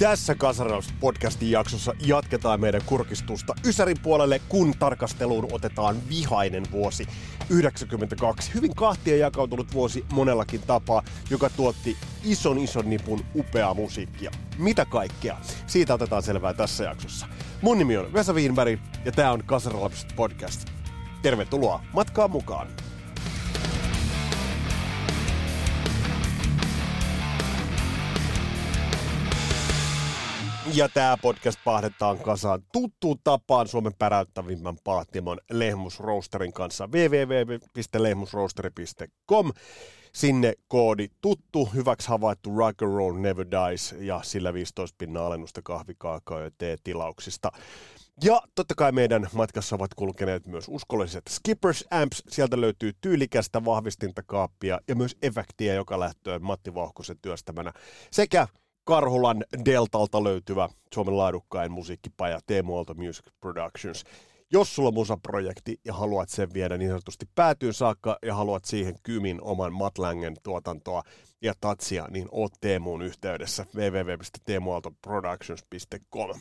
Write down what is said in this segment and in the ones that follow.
Tässä Kasaraus podcastin jaksossa jatketaan meidän kurkistusta Ysärin puolelle, kun tarkasteluun otetaan vihainen vuosi 92. Hyvin kahtia jakautunut vuosi monellakin tapaa, joka tuotti ison ison nipun upeaa musiikkia. Mitä kaikkea? Siitä otetaan selvää tässä jaksossa. Mun nimi on Vesa Wienberg ja tää on Kasaralapset podcast. Tervetuloa matkaan mukaan! Ja tämä podcast pahdetaan kasaan tuttuun tapaan Suomen päräyttävimmän paattimon Lehmus Roasterin kanssa www.lehmusroasteri.com. Sinne koodi tuttu, hyväksi havaittu rock and roll never dies ja sillä 15 pinnan alennusta kahvikaakaa ja tilauksista. Ja totta kai meidän matkassa ovat kulkeneet myös uskolliset Skippers Amps. Sieltä löytyy tyylikästä vahvistintakaappia ja myös efektiä, joka lähtöä Matti Vauhkosen työstämänä. Sekä Karhulan Deltalta löytyvä Suomen laadukkain musiikkipaja Teemu Aalto Music Productions. Jos sulla on musaprojekti ja haluat sen viedä niin sanotusti päätyyn saakka ja haluat siihen kymin oman Matlängen tuotantoa ja tatsia, niin oot Teemuun yhteydessä www.teemualtoproductions.com.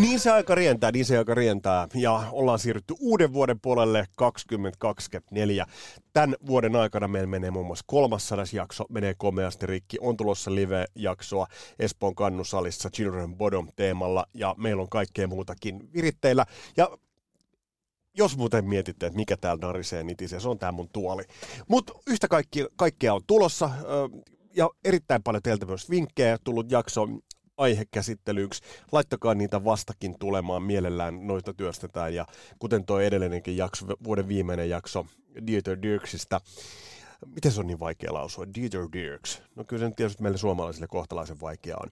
Niin se aika rientää, niin se aika rientää. Ja ollaan siirrytty uuden vuoden puolelle 2024. Tämän vuoden aikana meillä menee muun muassa 300 jakso, menee komeasti rikki. On tulossa live-jaksoa Espoon kannusalissa Children Bodom teemalla ja meillä on kaikkea muutakin viritteillä. Ja jos muuten mietitte, että mikä täällä narisee nitisee, se on tää mun tuoli. Mutta yhtä kaikki, kaikkea on tulossa ja erittäin paljon teiltä myös vinkkejä tullut jakso aihekäsittelyksi. Laittakaa niitä vastakin tulemaan, mielellään noita työstetään. Ja kuten tuo edellinenkin jakso, vuoden viimeinen jakso Dieter Dirksistä, miten se on niin vaikea lausua? Dieter Dirks. No kyllä se tietysti meille suomalaisille kohtalaisen vaikea on.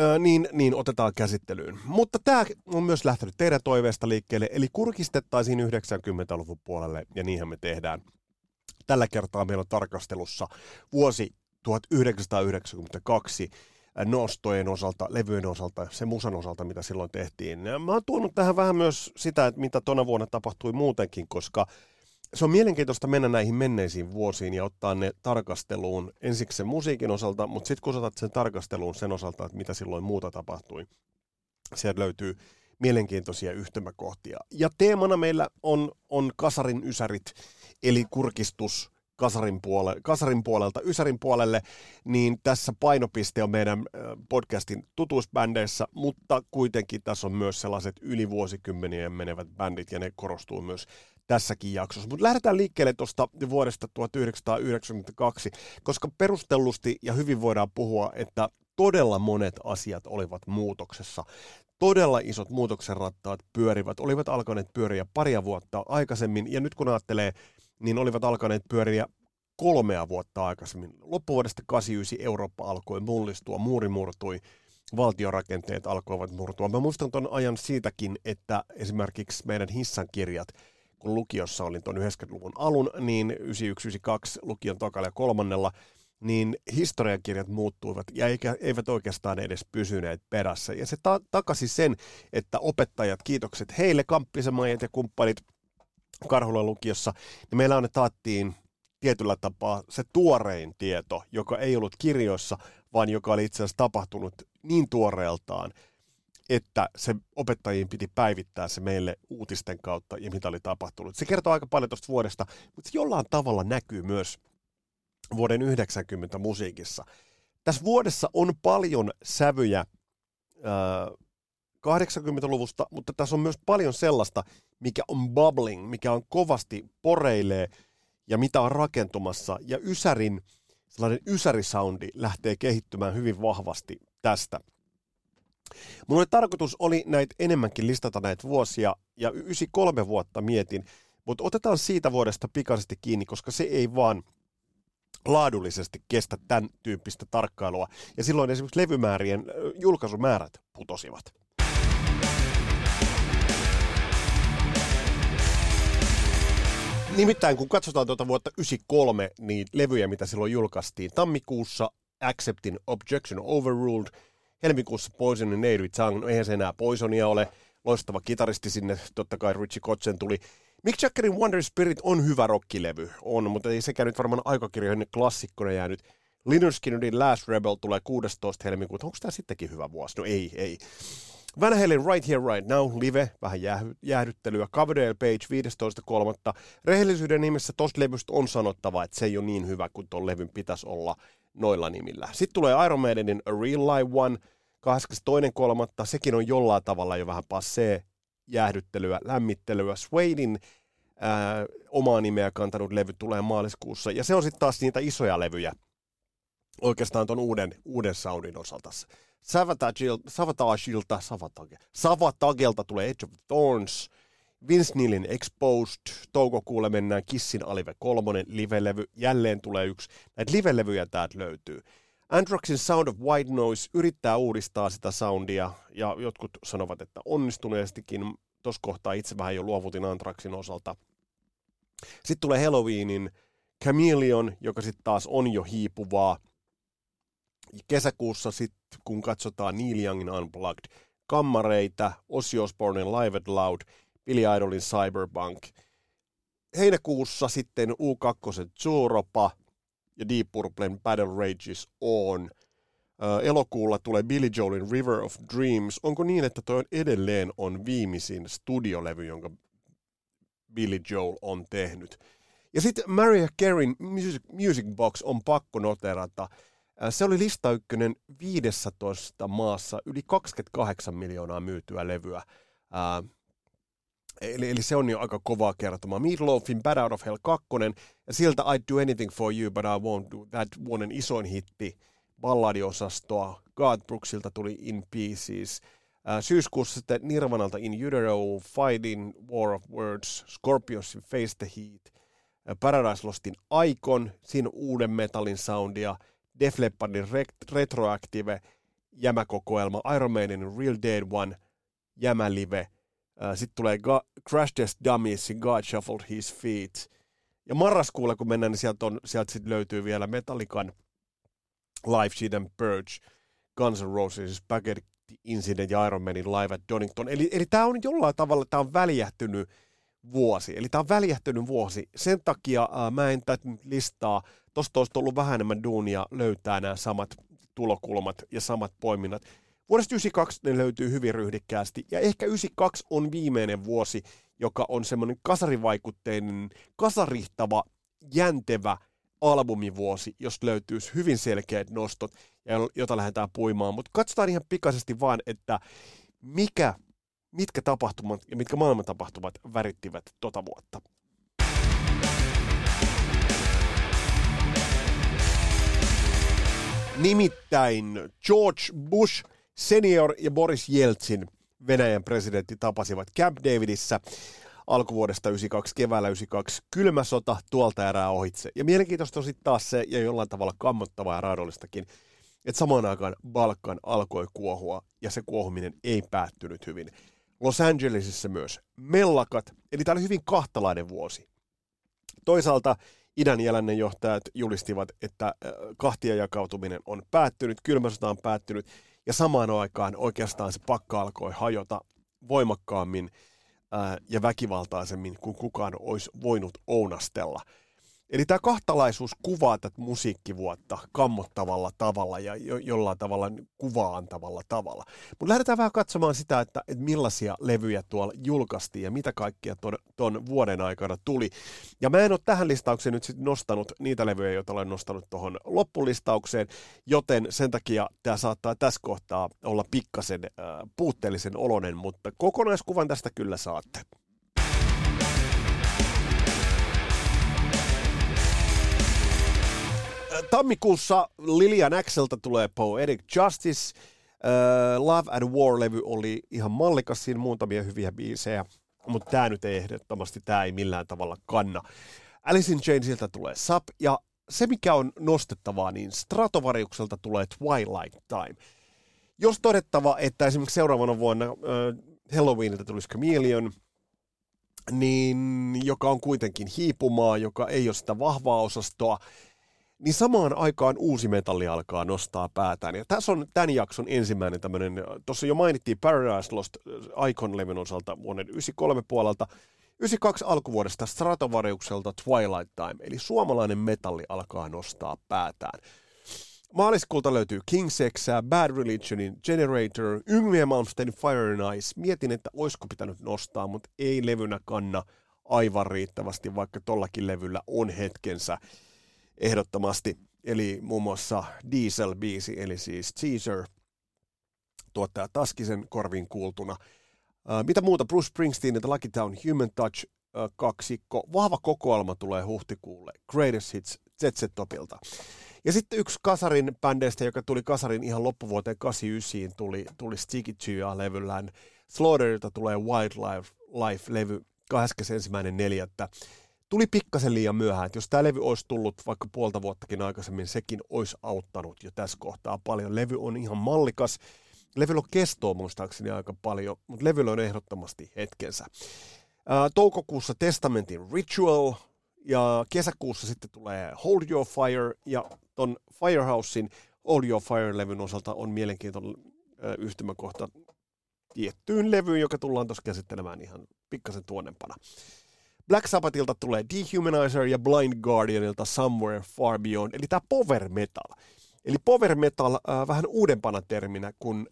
Öö, niin, niin otetaan käsittelyyn. Mutta tämä on myös lähtenyt teidän toiveesta liikkeelle, eli kurkistettaisiin 90-luvun puolelle, ja niinhän me tehdään. Tällä kertaa meillä on tarkastelussa vuosi 1992, nostojen osalta, levyjen osalta, se musan osalta, mitä silloin tehtiin. Ja mä oon tuonut tähän vähän myös sitä, että mitä tona vuonna tapahtui muutenkin, koska se on mielenkiintoista mennä näihin menneisiin vuosiin ja ottaa ne tarkasteluun ensiksi sen musiikin osalta, mutta sitten kun otat sen tarkasteluun sen osalta, että mitä silloin muuta tapahtui, sieltä löytyy mielenkiintoisia yhtymäkohtia. Ja teemana meillä on, on kasarin ysärit, eli kurkistus – kasarin, puole, kasarin puolelta Ysärin puolelle, niin tässä painopiste on meidän podcastin tutuusbändeissä, mutta kuitenkin tässä on myös sellaiset yli vuosikymmenien menevät bändit, ja ne korostuu myös tässäkin jaksossa. Mutta lähdetään liikkeelle tuosta vuodesta 1992, koska perustellusti ja hyvin voidaan puhua, että todella monet asiat olivat muutoksessa. Todella isot muutoksen rattaat pyörivät, olivat alkaneet pyöriä paria vuotta aikaisemmin, ja nyt kun ajattelee niin olivat alkaneet pyöriä kolmea vuotta aikaisemmin. Loppuvuodesta 89 Eurooppa alkoi mullistua, muuri murtui, valtiorakenteet alkoivat murtua. Mä muistan tuon ajan siitäkin, että esimerkiksi meidän hissan kirjat, kun lukiossa olin tuon 90-luvun alun, niin 9192 lukion tokalla ja kolmannella, niin historiankirjat muuttuivat ja eikä, eivät oikeastaan edes pysyneet perässä. Ja se ta- takasi sen, että opettajat, kiitokset heille, kamppisemajat ja kumppanit, Karhulan lukiossa, niin meillä on ne taattiin tietyllä tapaa se tuorein tieto, joka ei ollut kirjoissa, vaan joka oli itse asiassa tapahtunut niin tuoreeltaan, että se opettajien piti päivittää se meille uutisten kautta ja mitä oli tapahtunut. Se kertoo aika paljon tuosta vuodesta, mutta se jollain tavalla näkyy myös vuoden 90 musiikissa. Tässä vuodessa on paljon sävyjä 80-luvusta, mutta tässä on myös paljon sellaista, mikä on bubbling, mikä on kovasti poreilee ja mitä on rakentumassa. Ja Ysärin, sellainen Ysärisoundi lähtee kehittymään hyvin vahvasti tästä. Oli tarkoitus oli näitä enemmänkin listata näitä vuosia, ja 93 vuotta mietin, mutta otetaan siitä vuodesta pikaisesti kiinni, koska se ei vaan laadullisesti kestä tämän tyyppistä tarkkailua. Ja silloin esimerkiksi levymäärien julkaisumäärät putosivat. Nimittäin kun katsotaan tuota vuotta 93, niin levyjä, mitä silloin julkaistiin. Tammikuussa Accepting Objection Overruled, helmikuussa Poison and Navy Tongue, no eihän se enää Poisonia ole, loistava kitaristi sinne, totta kai Richie Kotsen tuli. Mick Jaggerin Wonder Spirit on hyvä rockilevy, on, mutta ei sekään nyt varmaan aikakirjoihin klassikkona jäänyt. Lynyrd Skynyrdin Last Rebel tulee 16. helmikuuta. Onko tämä sittenkin hyvä vuosi? No ei, ei. Van Halen Right Here Right Now, live, vähän jäähdyttelyä, Coverdale Page 15.3. Rehellisyyden nimessä tosta levystä on sanottava, että se ei ole niin hyvä kuin tuon levyn pitäisi olla noilla nimillä. Sitten tulee Iron Maidenin A Real Live One 22.3. Sekin on jollain tavalla jo vähän passee jäähdyttelyä, lämmittelyä. Swadein ää, omaa nimeä kantanut levy tulee maaliskuussa. Ja se on sitten taas niitä isoja levyjä oikeastaan tuon uuden, uuden soundin osalta. Savatage, Savatage, Savatage, Savatagelta tulee Edge of Thorns, Vince Neilin Exposed, toukokuulle mennään Kissin Alive 3, live-levy, jälleen tulee yksi. Näitä live-levyjä täältä löytyy. Androxin Sound of White Noise yrittää uudistaa sitä soundia, ja jotkut sanovat, että onnistuneestikin. Tuossa kohtaa itse vähän jo luovutin Anthraxin osalta. Sitten tulee Halloweenin Chameleon, joka sitten taas on jo hiipuvaa kesäkuussa sitten, kun katsotaan Neil Youngin Unplugged, kammareita, Ozzy Osbournen Live at Loud, Billy Idolin Cyberpunk. Heinäkuussa sitten U2 Zuropa ja Deep Purplen Battle Rages On. Elokuulla tulee Billy Joelin River of Dreams. Onko niin, että toi on edelleen on viimeisin studiolevy, jonka Billy Joel on tehnyt? Ja sitten Mariah Careyn Music, Music Box on pakko noterata – se oli lista ykkönen 15 maassa, yli 28 miljoonaa myytyä levyä. Ää, eli, eli se on jo aika kovaa kertomaa. Meatloafin Bad Out of Hell 2, ja sieltä I'd Do Anything For You, But I Won't Do That, vuoden isoin hitti, balladiosastoa. God Brooksilta tuli In Pieces. Ää, syyskuussa sitten Nirvanalta In Utero, Fighting, War of Words, Scorpionsin Face the Heat, Paradise Lostin Icon, siinä uuden metallin soundia – Def Leppardin Retroactive jämäkokoelma, Iron Maidenin Real Dead One jämälive, sitten tulee Ga- Crash Test Dummiesin God Shuffled His Feet. Ja marraskuulla, kun mennään, niin sieltä, on, sieltä sit löytyy vielä Metallican Live Sheet and Purge, Guns N' Roses, Spaghetti Incident ja Iron Manin Live at Donington. Eli, eli tämä on jollain tavalla, tämä on väljähtynyt vuosi. Eli tämä on väljähtynyt vuosi. Sen takia ää, mä en tätä listaa Tuosta olisi ollut vähän enemmän duunia löytää nämä samat tulokulmat ja samat poiminnat. Vuodesta 92 ne löytyy hyvin ryhdikkäästi, ja ehkä 92 on viimeinen vuosi, joka on semmoinen kasarivaikutteinen, kasarihtava, jäntevä albumivuosi, jos löytyisi hyvin selkeät nostot, jota lähdetään puimaan. Mutta katsotaan ihan pikaisesti vaan, että mikä, mitkä tapahtumat ja mitkä maailman tapahtumat värittivät tota vuotta. Nimittäin George Bush senior ja Boris Jeltsin Venäjän presidentti tapasivat Camp Davidissä alkuvuodesta 92, keväällä 92, kylmä sota tuolta erää ohitse. Ja mielenkiintoista on sitten taas se, ja jollain tavalla kammottavaa ja raadollistakin, että samaan aikaan Balkan alkoi kuohua, ja se kuohuminen ei päättynyt hyvin. Los Angelesissa myös mellakat, eli tämä oli hyvin kahtalainen vuosi. Toisaalta idän jälännen johtajat julistivat, että äh, kahtia jakautuminen on päättynyt, kylmä sota on päättynyt, ja samaan aikaan oikeastaan se pakka alkoi hajota voimakkaammin äh, ja väkivaltaisemmin kuin kukaan olisi voinut ounastella. Eli tämä kahtalaisuus kuvaa tätä musiikkivuotta kammottavalla tavalla ja jo, jollain tavalla kuvaantavalla tavalla. Mutta lähdetään vähän katsomaan sitä, että, että millaisia levyjä tuolla julkaistiin ja mitä kaikkia ton, ton vuoden aikana tuli. Ja mä en ole tähän listaukseen nyt sit nostanut niitä levyjä, joita olen nostanut tuohon loppulistaukseen, joten sen takia tämä saattaa tässä kohtaa olla pikkasen äh, puutteellisen olonen, mutta kokonaiskuvan tästä kyllä saatte. Tammikuussa Lilian Axelta tulee Poetic Justice. Uh, Love and War-levy oli ihan mallikas, siinä muutamia hyviä biisejä, mutta tämä nyt ei ehdottomasti, tämä ei millään tavalla kanna. Alice in Chainsilta tulee Sap, ja se mikä on nostettavaa, niin Stratovariukselta tulee Twilight Time. Jos todettava, että esimerkiksi seuraavana vuonna uh, Halloweenilta tulisi Chameleon, niin, joka on kuitenkin hiipumaa, joka ei ole sitä vahvaa osastoa, niin samaan aikaan uusi metalli alkaa nostaa päätään. Ja tässä on tämän jakson ensimmäinen tämmöinen, tuossa jo mainittiin Paradise Lost Icon-levyn osalta vuoden 93 puolelta, 92 alkuvuodesta Stratovariukselta Twilight Time, eli suomalainen metalli alkaa nostaa päätään. Maaliskuulta löytyy King Sexä, Bad Religionin Generator, Yngwie Malmsteen Fire and Ice. Mietin, että olisiko pitänyt nostaa, mutta ei levynä kanna aivan riittävästi, vaikka tollakin levyllä on hetkensä ehdottomasti. Eli muun muassa Diesel-biisi, eli siis Teaser, tuottaja Taskisen korviin kuultuna. Uh, mitä muuta? Bruce Springsteen ja Lucky Town Human Touch uh, kaksikko. Vahva kokoelma tulee huhtikuulle. Greatest Hits ZZ Topilta. Ja sitten yksi Kasarin bändeistä, joka tuli Kasarin ihan loppuvuoteen 89, tuli, tuli Sticky levyllään. Slaughterilta tulee Wildlife-levy 21.4. Tuli pikkasen liian myöhään, että jos tämä levy olisi tullut vaikka puolta vuottakin aikaisemmin, sekin olisi auttanut jo tässä kohtaa paljon. Levy on ihan mallikas. Levyllä on kestoa muistaakseni aika paljon, mutta levyllä on ehdottomasti hetkensä. Ää, toukokuussa Testamentin Ritual, ja kesäkuussa sitten tulee Hold Your Fire, ja ton Firehousein Hold Your Fire-levyn osalta on mielenkiintoinen yhtymäkohta tiettyyn levyyn, joka tullaan tuossa käsittelemään ihan pikkasen tuonnempana. Black Sabbathilta tulee Dehumanizer ja Blind Guardianilta Somewhere Far Beyond, eli tämä power metal. Eli power metal äh, vähän uudempana terminä, kun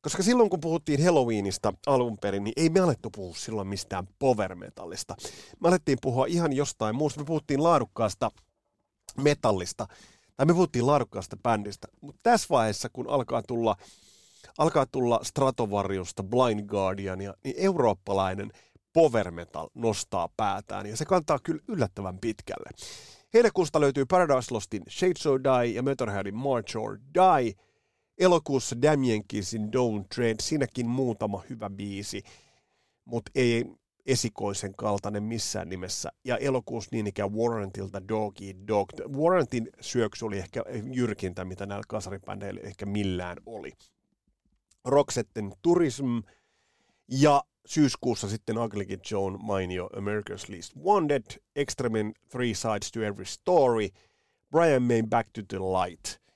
koska silloin kun puhuttiin Halloweenista alun perin, niin ei me alettu puhua silloin mistään power metallista. Me alettiin puhua ihan jostain muusta. Me puhuttiin laadukkaasta metallista, tai me puhuttiin laadukkaasta bändistä. Mutta tässä vaiheessa, kun alkaa tulla, alkaa tulla Stratovarjosta, Blind Guardiania, niin eurooppalainen power metal nostaa päätään, ja se kantaa kyllä yllättävän pitkälle. Heinäkuusta löytyy Paradise Lostin Shades of Die ja Motorheadin March or Die – Elokuussa Damien Kissin Don't Tread, siinäkin muutama hyvä biisi, mutta ei esikoisen kaltainen missään nimessä. Ja elokuussa niin ikään Warrantilta Doggy Dog. Warrantin syöksy oli ehkä jyrkintä, mitä näillä kasaribändeillä ehkä millään oli. Roxetten Tourism ja syyskuussa sitten Ugly Kid Joan mainio America's Least Wanted, Extremen Three Sides to Every Story, Brian May Back to the Light –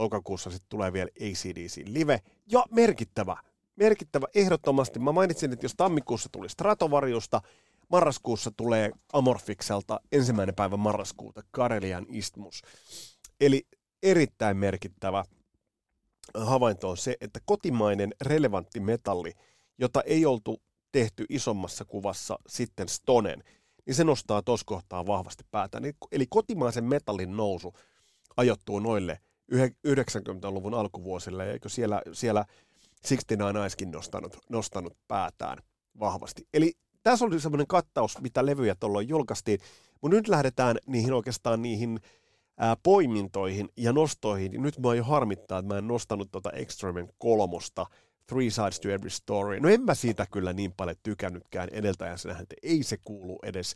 lokakuussa sitten tulee vielä ACDC Live. Ja merkittävä, merkittävä ehdottomasti. Mä mainitsin, että jos tammikuussa tuli Stratovarjusta, marraskuussa tulee Amorfikselta ensimmäinen päivä marraskuuta Karelian Istmus. Eli erittäin merkittävä havainto on se, että kotimainen relevantti metalli, jota ei oltu tehty isommassa kuvassa sitten Stonen, niin se nostaa tuossa kohtaa vahvasti päätä. Eli kotimaisen metallin nousu ajoittuu noille 90-luvun alkuvuosille, eikö siellä, siellä 69 Icekin nostanut, nostanut päätään vahvasti. Eli tässä oli semmoinen kattaus, mitä levyjä tuolloin julkaistiin, mutta nyt lähdetään niihin oikeastaan niihin ää, poimintoihin ja nostoihin. Nyt mä jo harmittaa, että mä en nostanut tuota Extremen kolmosta, Three Sides to Every Story. No en mä siitä kyllä niin paljon tykännytkään edeltäjänsä että ei se kuulu edes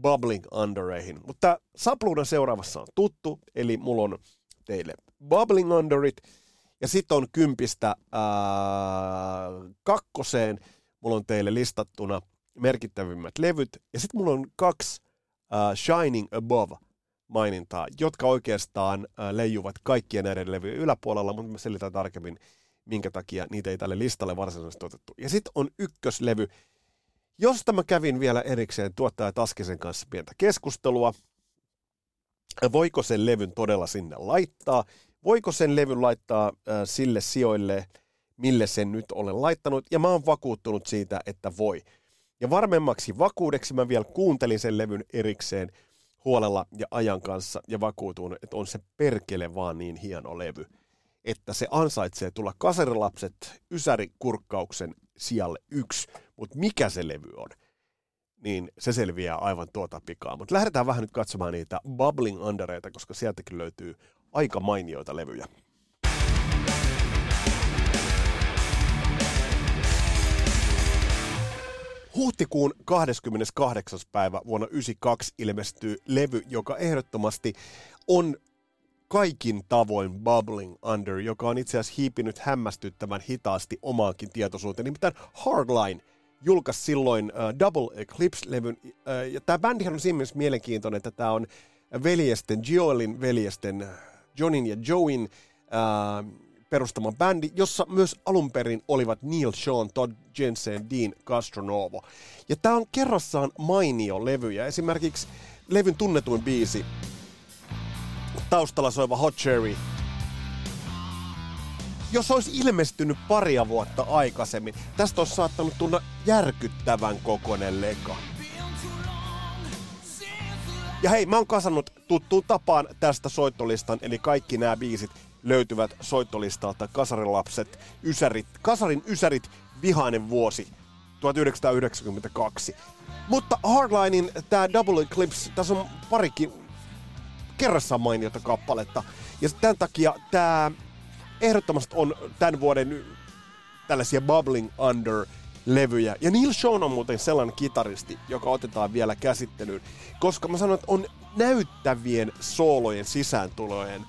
Bubbling Undereihin. Mutta Sapluuna seuraavassa on tuttu, eli mulla on teille Bubbling Under It. Ja sitten on kympistä ää, kakkoseen. Mulla on teille listattuna merkittävimmät levyt. Ja sitten mulla on kaksi ää, Shining Above mainintaa, jotka oikeastaan ää, leijuvat kaikkien näiden levyjen yläpuolella, mutta mä selitän tarkemmin, minkä takia niitä ei tälle listalle varsinaisesti otettu. Ja sitten on ykköslevy, josta mä kävin vielä erikseen tuottaja Taskisen kanssa pientä keskustelua voiko sen levyn todella sinne laittaa, voiko sen levyn laittaa äh, sille sijoille, mille sen nyt olen laittanut, ja mä oon vakuuttunut siitä, että voi. Ja varmemmaksi vakuudeksi mä vielä kuuntelin sen levyn erikseen huolella ja ajan kanssa ja vakuutun, että on se perkele vaan niin hieno levy, että se ansaitsee tulla kaserilapset ysärikurkkauksen sijalle yksi, mutta mikä se levy on? niin se selviää aivan tuota pikaa. Mutta lähdetään vähän nyt katsomaan niitä Bubbling Undereita, koska sieltäkin löytyy aika mainioita levyjä. Huhtikuun 28. päivä vuonna 1992 ilmestyy levy, joka ehdottomasti on kaikin tavoin Bubbling Under, joka on itse asiassa hiipinyt hämmästyttävän hitaasti omaankin tietoisuuteen, nimittäin Hardline – julkaisi silloin uh, Double Eclipse-levyn. Uh, ja tämä bändihän on siinä mielessä mielenkiintoinen, että tämä on veljesten, Joelin veljesten, Johnin ja Join uh, perustama bändi, jossa myös alun perin olivat Neil Sean, Todd Jensen, Dean Castronovo. Ja tämä on kerrassaan mainio levy, ja esimerkiksi levyn tunnetuin biisi, taustalla soiva Hot Cherry, jos olisi ilmestynyt paria vuotta aikaisemmin, tästä olisi saattanut tulla järkyttävän kokonen leka. Ja hei, mä oon kasannut tuttuun tapaan tästä soittolistan, eli kaikki nämä biisit löytyvät soittolistalta Kasarilapset, Ysärit, Kasarin Ysärit, vihainen vuosi 1992. Mutta Hardlinein tämä Double Eclipse, tässä on parikin kerrassaan mainiota kappaletta. Ja tämän takia tämä ehdottomasti on tämän vuoden tällaisia Bubbling Under levyjä. Ja Neil Sean on muuten sellainen kitaristi, joka otetaan vielä käsittelyyn, koska mä sanon, että on näyttävien soolojen sisääntulojen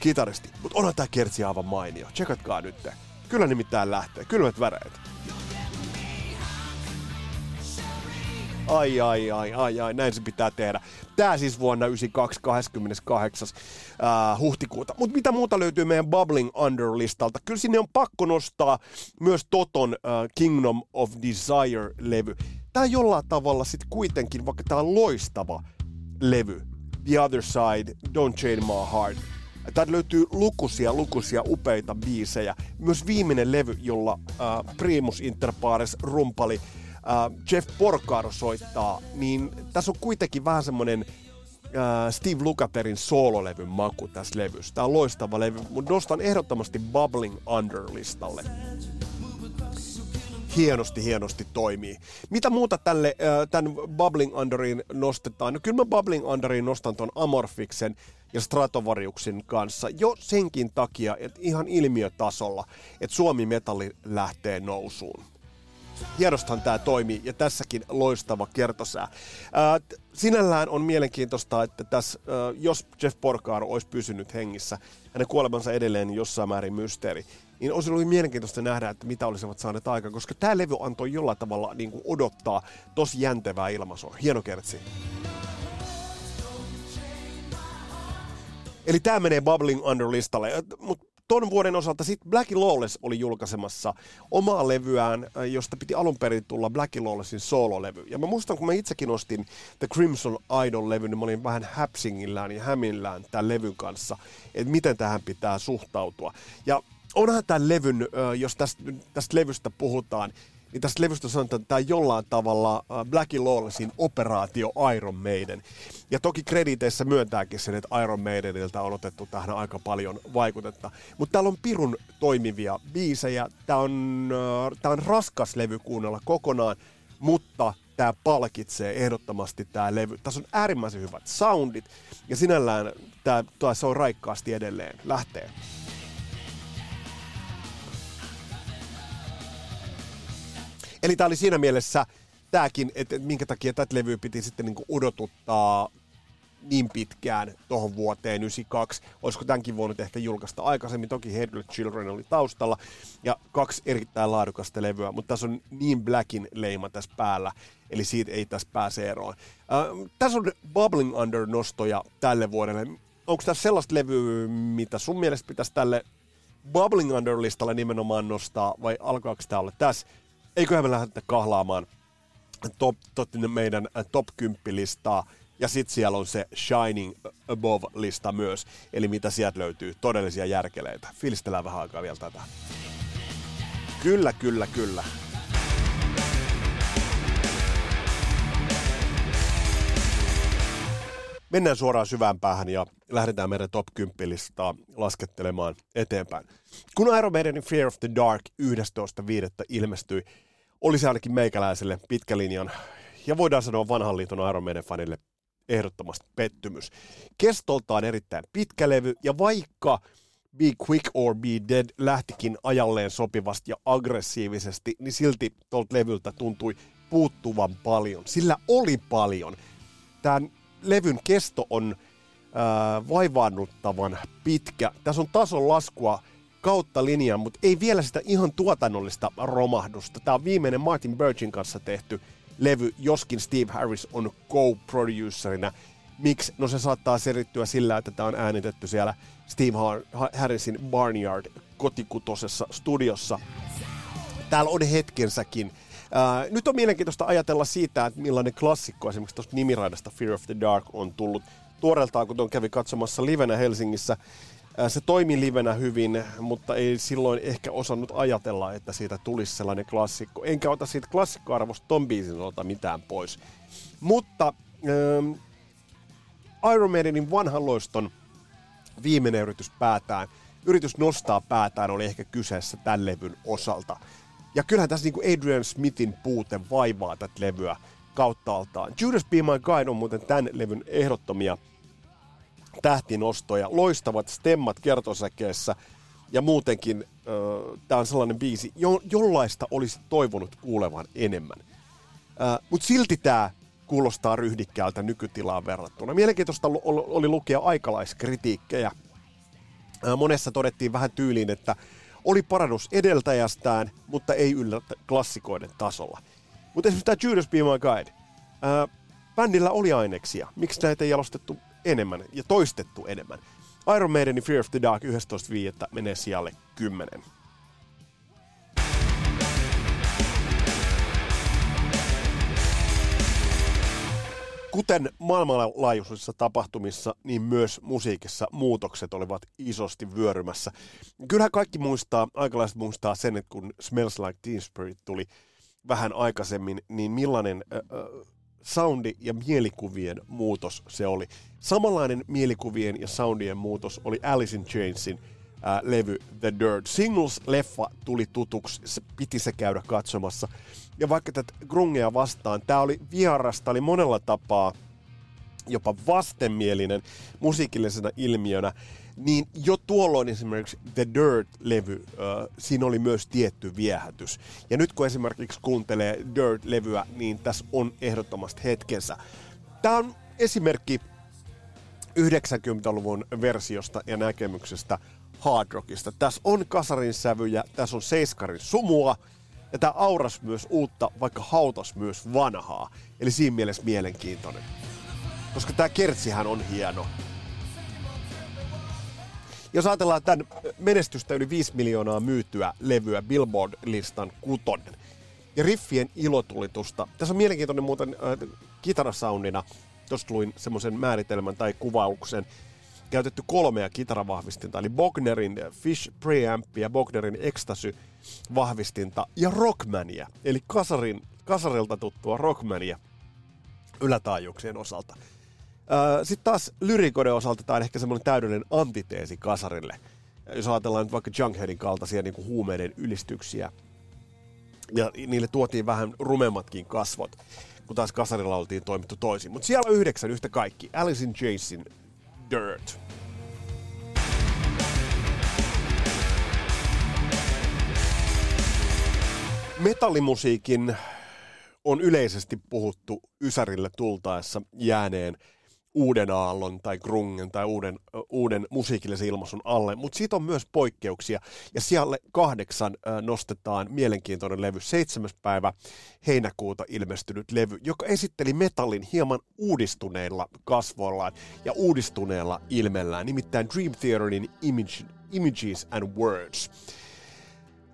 kitaristi. Mutta onhan tää kertsi aivan mainio. Tsekatkaa nyt. Kyllä nimittäin lähtee. Kylmät väreet. Ai, ai, ai, ai, ai, näin se pitää tehdä. Tää siis vuonna 92, 28. Uh, huhtikuuta. Mutta mitä muuta löytyy meidän Bubbling Under-listalta? Kyllä sinne on pakko nostaa myös Toton uh, Kingdom of Desire-levy. Tää jollain tavalla sitten kuitenkin, vaikka tää on loistava levy, The Other Side, Don't Chain My Heart, Täältä löytyy lukuisia, lukuisia upeita biisejä. Myös viimeinen levy, jolla uh, Primus Inter Pares rumpali uh, Jeff Porcaro soittaa, niin tässä on kuitenkin vähän semmoinen uh, Steve Lukather'in soololevyn maku tässä levyssä. Tämä on loistava levy, mutta nostan ehdottomasti Bubbling Under-listalle hienosti, hienosti toimii. Mitä muuta tälle, äh, tämän Bubbling Underin nostetaan? No kyllä mä Bubbling Underin nostan ton Amorfiksen ja Stratovariuksin kanssa jo senkin takia, että ihan ilmiötasolla, että Suomi Metalli lähtee nousuun. Hienostahan tämä toimii ja tässäkin loistava kertosää. Ää, sinällään on mielenkiintoista, että tässä, ää, jos Jeff Porcaro olisi pysynyt hengissä, hänen kuolemansa edelleen jossain määrin mysteeri, niin olisi ollut mielenkiintoista nähdä, että mitä olisivat saaneet aikaan, koska tämä levy antoi jollain tavalla niin kuin odottaa tosi jäntevää ilmaisua. Hieno kertsi. Eli tämä menee Bubbling Under-listalle, mutta ton vuoden osalta sitten Black Lawless oli julkaisemassa omaa levyään, josta piti alun perin tulla Black Lawlessin soololevy. Ja mä muistan, kun mä itsekin ostin The Crimson Idol-levy, niin mä olin vähän häpsingillään ja hämillään tämän levyn kanssa, että miten tähän pitää suhtautua. Ja onhan tämän levyn, jos tästä, tästä levystä puhutaan, niin tästä levystä sanotaan, että tämä jollain tavalla Black Lawlessin operaatio Iron Maiden. Ja toki krediteissä myöntääkin sen, että Iron Maidenilta on otettu tähän aika paljon vaikutetta. Mutta täällä on pirun toimivia biisejä. Tämä on, tää on raskas levy kuunnella kokonaan, mutta tämä palkitsee ehdottomasti tämä levy. Tässä on äärimmäisen hyvät soundit ja sinällään tämä se on raikkaasti edelleen. Lähtee. Eli tämä oli siinä mielessä tämäkin, että minkä takia tätä levyä piti sitten niin odotuttaa niin pitkään tuohon vuoteen 92. Olisiko tämänkin voinut ehkä julkaista aikaisemmin? Toki Headless Children oli taustalla ja kaksi erittäin laadukasta levyä, mutta tässä on niin Blackin leima tässä päällä, eli siitä ei tässä pääse eroon. Äh, tässä on Bubbling Under-nostoja tälle vuodelle. Onko tässä sellaista levyä, mitä sun mielestä pitäisi tälle Bubbling Under-listalle nimenomaan nostaa, vai alkaako tämä olla tässä? Eiköhän me lähdetä kahlaamaan top, top, meidän top 10 listaa. Ja sitten siellä on se Shining Above-lista myös, eli mitä sieltä löytyy, todellisia järkeleitä. Filistellään vähän aikaa vielä tätä. Kyllä, kyllä, kyllä. Mennään suoraan syvään päähän ja lähdetään meidän top 10 listaa laskettelemaan eteenpäin. Kun Iron Maidenin Fear of the Dark 11.5. ilmestyi, olisi ainakin meikäläiselle pitkä linjan ja voidaan sanoa vanhan liiton Iron Maiden fanille ehdottomasti pettymys. Kestoltaan erittäin pitkä levy ja vaikka Be Quick or Be Dead lähtikin ajalleen sopivasti ja aggressiivisesti, niin silti tuolta levyltä tuntui puuttuvan paljon. Sillä oli paljon. Tämän levyn kesto on äh, vaivaannuttavan pitkä. Tässä on tason laskua kautta linjan, mutta ei vielä sitä ihan tuotannollista romahdusta. Tämä on viimeinen Martin Birchin kanssa tehty levy, joskin Steve Harris on co-producerina. Miksi? No se saattaa selittyä sillä, että tämä on äänitetty siellä Steve Harrisin Barnyard kotikutosessa studiossa. Täällä on hetkensäkin. Uh, nyt on mielenkiintoista ajatella siitä, että millainen klassikko esimerkiksi tuosta nimiraidasta Fear of the Dark on tullut tuoreeltaan, kun tuon kävi katsomassa livenä Helsingissä. Se toimi livenä hyvin, mutta ei silloin ehkä osannut ajatella, että siitä tulisi sellainen klassikko. Enkä ota siitä klassikkoarvosta ton biisin mitään pois. Mutta ähm, Iron Maidenin vanhan loiston viimeinen yritys päätään, yritys nostaa päätään oli ehkä kyseessä tämän levyn osalta. Ja kyllähän tässä niinku Adrian Smithin puute vaivaa tätä levyä kauttaaltaan. Judas Be My Guide on muuten tämän levyn ehdottomia tähtinostoja, loistavat stemmat kertosäkeessä ja muutenkin äh, tämä on sellainen biisi, jo, jollaista olisi toivonut kuulevan enemmän. Äh, Mutta silti tämä kuulostaa ryhdikkäältä nykytilaan verrattuna. Mielenkiintoista oli, lukea aikalaiskritiikkejä. Monessa todettiin vähän tyyliin, että oli parannus edeltäjästään, mutta ei yllä klassikoiden tasolla. Mutta esimerkiksi tämä Judas Be My Guide. Bändillä oli aineksia. Miksi näitä ei jalostettu enemmän ja toistettu enemmän? Iron Maidenin Fear of the Dark 11.5. menee sijalle 10. Kuten maailmanlaajuisissa tapahtumissa, niin myös musiikissa muutokset olivat isosti vyörymässä. Kyllähän kaikki muistaa, aikalaiset muistaa sen, että kun Smells Like Teen Spirit tuli vähän aikaisemmin, niin millainen äh, soundi ja mielikuvien muutos se oli. Samanlainen mielikuvien ja soundien muutos oli Alice in Chainsin äh, levy The Dirt. Singles-leffa tuli tutuksi, se piti se käydä katsomassa. Ja vaikka tätä grungea vastaan, tämä oli vierasta, oli monella tapaa jopa vastenmielinen musiikillisena ilmiönä, niin jo tuolloin esimerkiksi The Dirt-levy, äh, siinä oli myös tietty viehätys. Ja nyt kun esimerkiksi kuuntelee Dirt-levyä, niin tässä on ehdottomasti hetkensä. Tämä on esimerkki 90-luvun versiosta ja näkemyksestä hard rockista. Tässä on kasarin sävyjä, tässä on seiskarin sumua, ja tämä auras myös uutta, vaikka hautas myös vanhaa. Eli siinä mielessä mielenkiintoinen. Koska tämä kertsihän on hieno. Jos ajatellaan tämän menestystä yli 5 miljoonaa myytyä levyä Billboard-listan kutonen ja riffien ilotulitusta. Tässä on mielenkiintoinen muuten äh, kitarasoundina. Tuosta luin semmoisen määritelmän tai kuvauksen. Käytetty kolmea kitaravahvistinta, eli Bognerin Fish Preamp ja Bognerin Ecstasy vahvistinta ja Rockmania, eli kasarin, kasarilta tuttua Rockmania ylätaajuuksien osalta. Sitten taas lyrikoiden osalta tämä on ehkä semmoinen täydellinen antiteesi kasarille. Jos ajatellaan nyt vaikka Junkheadin kaltaisia niin kuin huumeiden ylistyksiä, ja niille tuotiin vähän rumemmatkin kasvot, kun taas kasarilla oltiin toimittu toisin. Mutta siellä yhdeksän yhtä kaikki. Alice in Jason Dirt. Metallimusiikin on yleisesti puhuttu Ysärille tultaessa jääneen uuden aallon tai grungen tai uuden, uuden musiikillisen ilmaisun alle, mutta siitä on myös poikkeuksia. Ja siellä kahdeksan nostetaan mielenkiintoinen levy, seitsemäs päivä heinäkuuta ilmestynyt levy, joka esitteli metallin hieman uudistuneilla kasvoillaan ja uudistuneella ilmellään, nimittäin Dream Theaterin Image, Images and Words.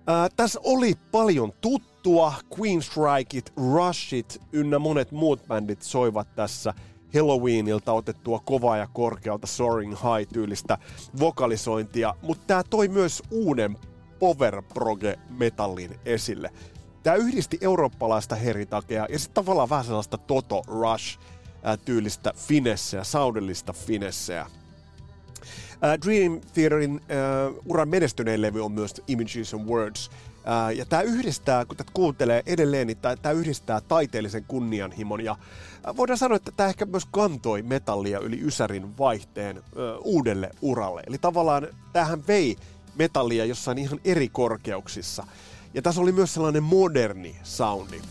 Ää, tässä oli paljon tuttua, Queen Strikeit, Rushit ynnä monet muut bändit soivat tässä – Halloweenilta otettua kovaa ja korkealta Soaring High-tyylistä vokalisointia, mutta tämä toi myös uuden power proge metallin esille. Tämä yhdisti eurooppalaista heritakea ja sitten tavallaan vähän sellaista Toto Rush tyylistä finesseä, soundellista finesseä. Dream Theaterin uh, uran menestynein levy on myös Images and Words. Ja tämä yhdistää, kun tätä kuuntelee edelleen, niin tämä yhdistää taiteellisen kunnianhimon ja voidaan sanoa, että tämä ehkä myös kantoi metallia yli Ysärin vaihteen uudelle uralle. Eli tavallaan tähän vei metallia jossain ihan eri korkeuksissa. Ja tässä oli myös sellainen moderni soundi.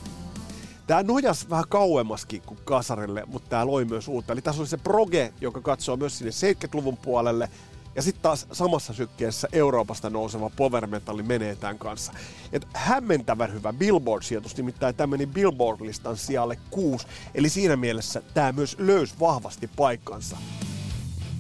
Tämä nojas vähän kauemmaskin kuin kasarille, mutta tämä loi myös uutta. Eli tässä oli se proge, joka katsoo myös sinne 70-luvun puolelle. Ja sitten taas samassa sykkeessä Euroopasta nouseva power metalli menee tämän kanssa. Et hämmentävän hyvä Billboard-sijoitus, nimittäin tämä meni Billboard-listan sijalle kuusi, eli siinä mielessä tämä myös löysi vahvasti paikkansa.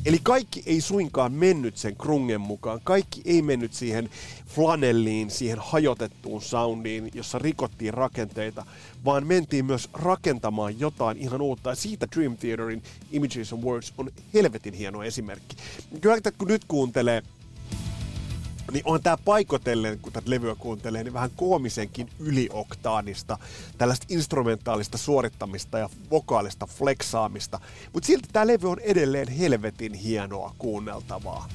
Eli kaikki ei suinkaan mennyt sen krungen mukaan, kaikki ei mennyt siihen flanelliin, siihen hajotettuun soundiin, jossa rikottiin rakenteita, vaan mentiin myös rakentamaan jotain ihan uutta. Ja siitä Dream Theaterin Images and Words on helvetin hieno esimerkki. Kyllä kun nyt kuuntelee niin on tämä paikotellen, kun tätä levyä kuuntelee, niin vähän koomisenkin ylioktaanista, tällaista instrumentaalista suorittamista ja vokaalista fleksaamista. Mutta silti tämä levy on edelleen helvetin hienoa kuunneltavaa.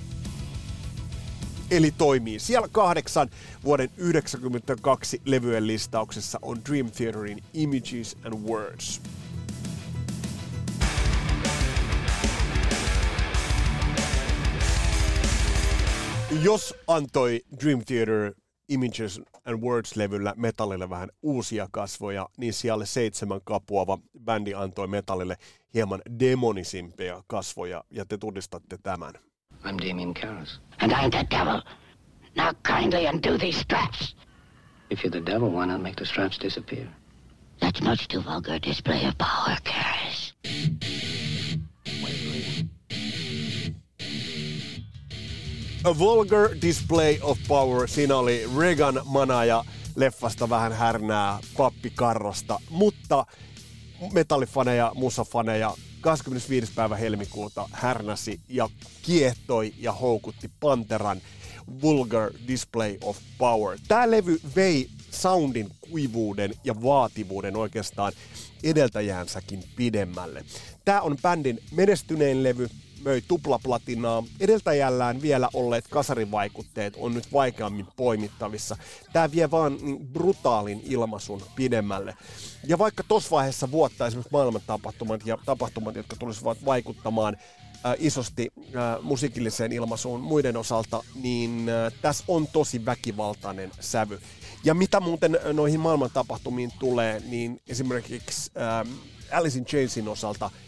Eli toimii. Siellä kahdeksan vuoden 1992 levyjen listauksessa on Dream Theaterin Images and Words. Jos antoi Dream Theater Images and Words-levyllä metallille vähän uusia kasvoja, niin siellä seitsemän kapuava bändi antoi metallille hieman demonisimpia kasvoja, ja te tunnistatte tämän. I'm Damien Karras. And I'm the devil. Now kindly undo these straps. If you're the devil, why not make the straps disappear? That's much too vulgar display of power, Karras. A Vulgar Display of Power. Siinä oli Reagan Manaja leffasta vähän härnää pappikarrosta, mutta metallifaneja, musafaneja 25. päivä helmikuuta härnäsi ja kiehtoi ja houkutti Panteran Vulgar Display of Power. Tämä levy vei soundin kuivuuden ja vaativuuden oikeastaan edeltäjäänsäkin pidemmälle. Tämä on bändin menestynein levy, möi tuplaplatinaa. Edeltäjällään vielä olleet kasarivaikutteet on nyt vaikeammin poimittavissa. Tämä vie vaan niin brutaalin ilmaisun pidemmälle. Ja vaikka tuossa vaiheessa vuotta esimerkiksi maailman tapahtumat ja tapahtumat, jotka tulisivat vaikuttamaan äh, isosti äh, musiikilliseen ilmaisuun muiden osalta, niin äh, tässä on tosi väkivaltainen sävy. Ja mitä muuten noihin maailman tapahtumiin tulee, niin esimerkiksi äh, Alice in Chainsin osalta –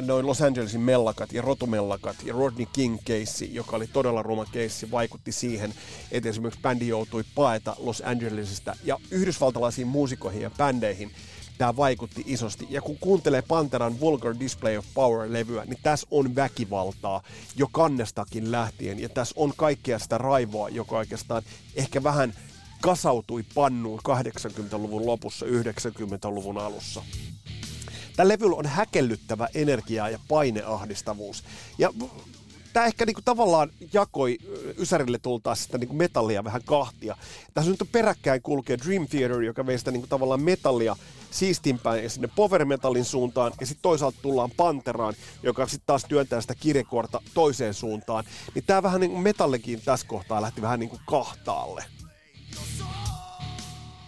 noin Los Angelesin mellakat ja rotumellakat ja Rodney King keissi, joka oli todella ruma keissi, vaikutti siihen, että esimerkiksi bändi joutui paeta Los Angelesista ja yhdysvaltalaisiin muusikoihin ja bändeihin tämä vaikutti isosti. Ja kun kuuntelee Panteran Vulgar Display of Power-levyä, niin tässä on väkivaltaa jo kannestakin lähtien. Ja tässä on kaikkea sitä raivoa, joka oikeastaan ehkä vähän kasautui pannuun 80-luvun lopussa, 90-luvun alussa. Tällä levyllä on häkellyttävä energia ja paineahdistavuus. Ja tämä ehkä niinku tavallaan jakoi Ysärille tultaessa sitä niinku metallia vähän kahtia. Tässä nyt on peräkkäin kulkee Dream Theater, joka vei sitä niinku tavallaan metallia siistimpään ja sinne power metallin suuntaan, ja sitten toisaalta tullaan Panteraan, joka sitten taas työntää sitä kirjekorta toiseen suuntaan. Niin tämä vähän niin kuin metallikin tässä kohtaa lähti vähän niin kuin kahtaalle.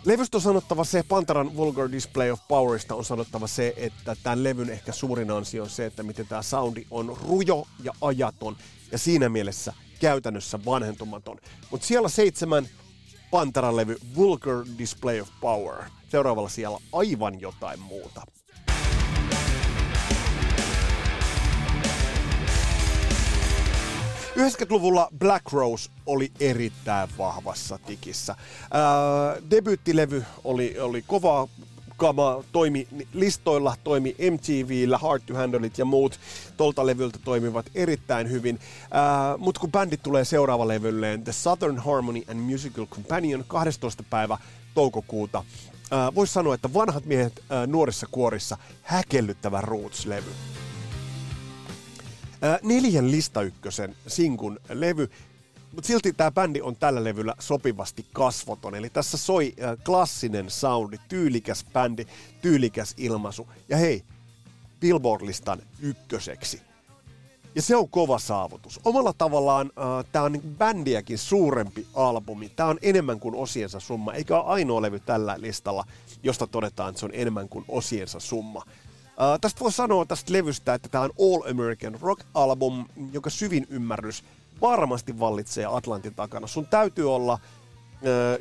Levystä on sanottava se, Pantaran Vulgar Display of Powerista on sanottava se, että tämän levyn ehkä suurin ansio on se, että miten tämä soundi on rujo ja ajaton ja siinä mielessä käytännössä vanhentumaton. Mutta siellä seitsemän Pantaran levy Vulgar Display of Power. Seuraavalla siellä aivan jotain muuta. 90-luvulla Black Rose oli erittäin vahvassa tikissä. Ää, debyyttilevy oli, oli kova kama, toimi listoilla, toimi MTVllä, Hard to Handle It ja muut tolta levyltä toimivat erittäin hyvin. Mutta kun bändit tulee seuraava levylleen, The Southern Harmony and Musical Companion 12. päivä toukokuuta, voisi sanoa, että vanhat miehet ää, nuorissa kuorissa häkellyttävä Roots-levy neljän listaykkösen sinkun levy, mutta silti tämä bändi on tällä levyllä sopivasti kasvoton. Eli tässä soi äh, klassinen soundi, tyylikäs bändi, tyylikäs ilmaisu. Ja hei, Billboard-listan ykköseksi. Ja se on kova saavutus. Omalla tavallaan äh, tämä on niin bändiäkin suurempi albumi. Tämä on enemmän kuin osiensa summa, eikä ole ainoa levy tällä listalla, josta todetaan, että se on enemmän kuin osiensa summa. Uh, tästä voi sanoa tästä levystä, että tämä on All American Rock-album, joka syvin ymmärrys varmasti vallitsee Atlantin takana. Sun täytyy olla